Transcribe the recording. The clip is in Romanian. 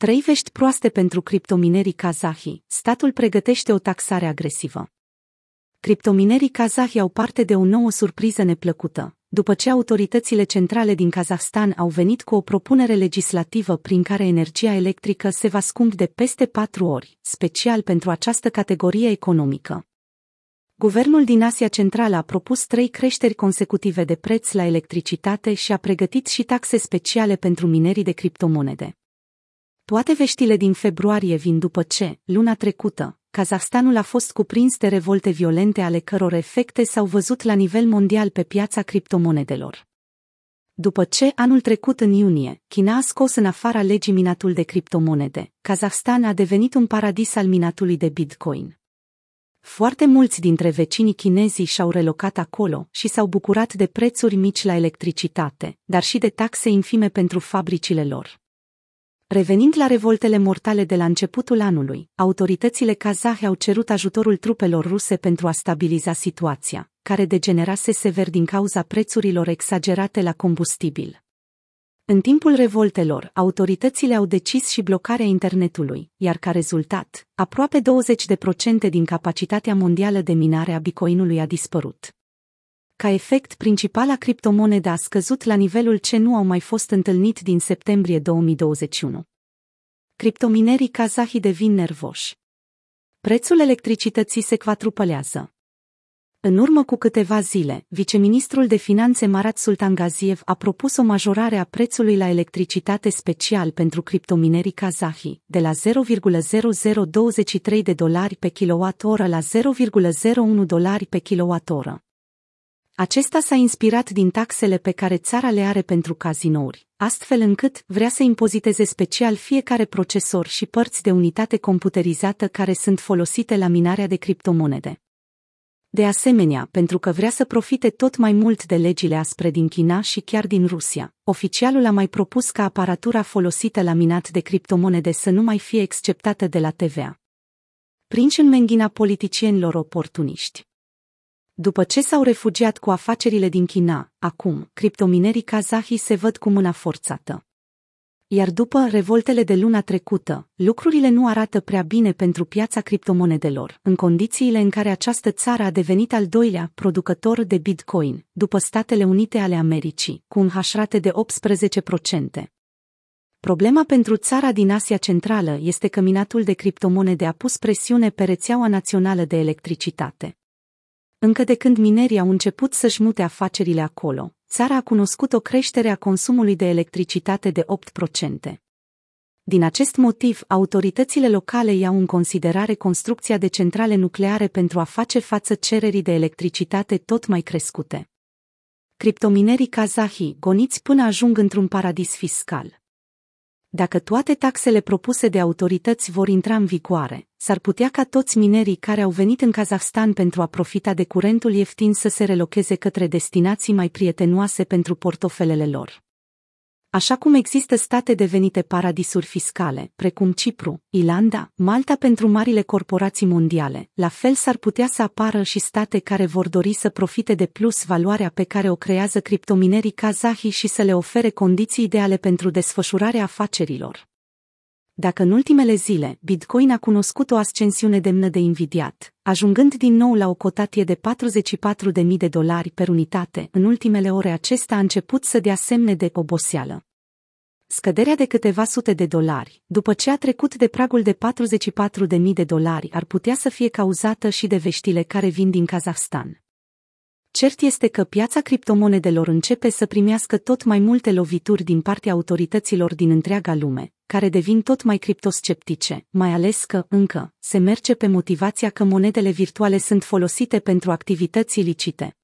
Trei vești proaste pentru criptominerii kazahi. Statul pregătește o taxare agresivă. Criptominerii kazahi au parte de o nouă surpriză neplăcută, după ce autoritățile centrale din Kazahstan au venit cu o propunere legislativă prin care energia electrică se va scump de peste patru ori, special pentru această categorie economică. Guvernul din Asia Centrală a propus trei creșteri consecutive de preț la electricitate și a pregătit și taxe speciale pentru minerii de criptomonede. Toate veștile din februarie vin după ce, luna trecută, Kazahstanul a fost cuprins de revolte violente ale căror efecte s-au văzut la nivel mondial pe piața criptomonedelor. După ce, anul trecut în iunie, China a scos în afara legii minatul de criptomonede, Kazahstan a devenit un paradis al minatului de Bitcoin. Foarte mulți dintre vecinii chinezii și-au relocat acolo și s-au bucurat de prețuri mici la electricitate, dar și de taxe infime pentru fabricile lor. Revenind la revoltele mortale de la începutul anului, autoritățile kazahe au cerut ajutorul trupelor ruse pentru a stabiliza situația, care degenerase sever din cauza prețurilor exagerate la combustibil. În timpul revoltelor, autoritățile au decis și blocarea internetului, iar ca rezultat, aproape 20% din capacitatea mondială de minare a bitcoinului a dispărut. Ca efect, principala criptomonedă a scăzut la nivelul ce nu au mai fost întâlnit din septembrie 2021. Criptominerii kazahi devin nervoși. Prețul electricității se quadrupălează. În urmă cu câteva zile, viceministrul de finanțe Marat Sultan Gaziev a propus o majorare a prețului la electricitate special pentru criptominerii kazahi, de la 0,0023 de dolari pe kilowattoră la 0,01 dolari pe kilowattoră. Acesta s-a inspirat din taxele pe care țara le are pentru cazinouri, astfel încât vrea să impoziteze special fiecare procesor și părți de unitate computerizată care sunt folosite la minarea de criptomonede. De asemenea, pentru că vrea să profite tot mai mult de legile aspre din China și chiar din Rusia, oficialul a mai propus ca aparatura folosită la minat de criptomonede să nu mai fie exceptată de la TVA. Prinși în menghina politicienilor oportuniști. După ce s-au refugiat cu afacerile din China, acum, criptominerii kazahi se văd cu mâna forțată. Iar după revoltele de luna trecută, lucrurile nu arată prea bine pentru piața criptomonedelor, în condițiile în care această țară a devenit al doilea producător de Bitcoin, după Statele Unite ale Americii, cu un hașrate de 18%. Problema pentru țara din Asia Centrală este că minatul de criptomonede a pus presiune pe rețeaua națională de electricitate. Încă de când minerii au început să-și mute afacerile acolo, țara a cunoscut o creștere a consumului de electricitate de 8%. Din acest motiv, autoritățile locale iau în considerare construcția de centrale nucleare pentru a face față cererii de electricitate tot mai crescute. Criptominerii kazahi, goniți până ajung într-un paradis fiscal. Dacă toate taxele propuse de autorități vor intra în vigoare, s-ar putea ca toți minerii care au venit în Kazahstan pentru a profita de curentul ieftin să se relocheze către destinații mai prietenoase pentru portofelele lor. Așa cum există state devenite paradisuri fiscale, precum Cipru, Irlanda, Malta pentru marile corporații mondiale, la fel s-ar putea să apară și state care vor dori să profite de plus valoarea pe care o creează criptominerii kazahi și să le ofere condiții ideale pentru desfășurarea afacerilor. Dacă în ultimele zile Bitcoin a cunoscut o ascensiune demnă de invidiat, ajungând din nou la o cotatie de 44.000 de dolari per unitate, în ultimele ore acesta a început să dea semne de oboseală. Scăderea de câteva sute de dolari, după ce a trecut de pragul de 44.000 de dolari, ar putea să fie cauzată și de veștile care vin din Kazahstan. Cert este că piața criptomonedelor începe să primească tot mai multe lovituri din partea autorităților din întreaga lume, care devin tot mai criptosceptice, mai ales că, încă, se merge pe motivația că monedele virtuale sunt folosite pentru activități ilicite.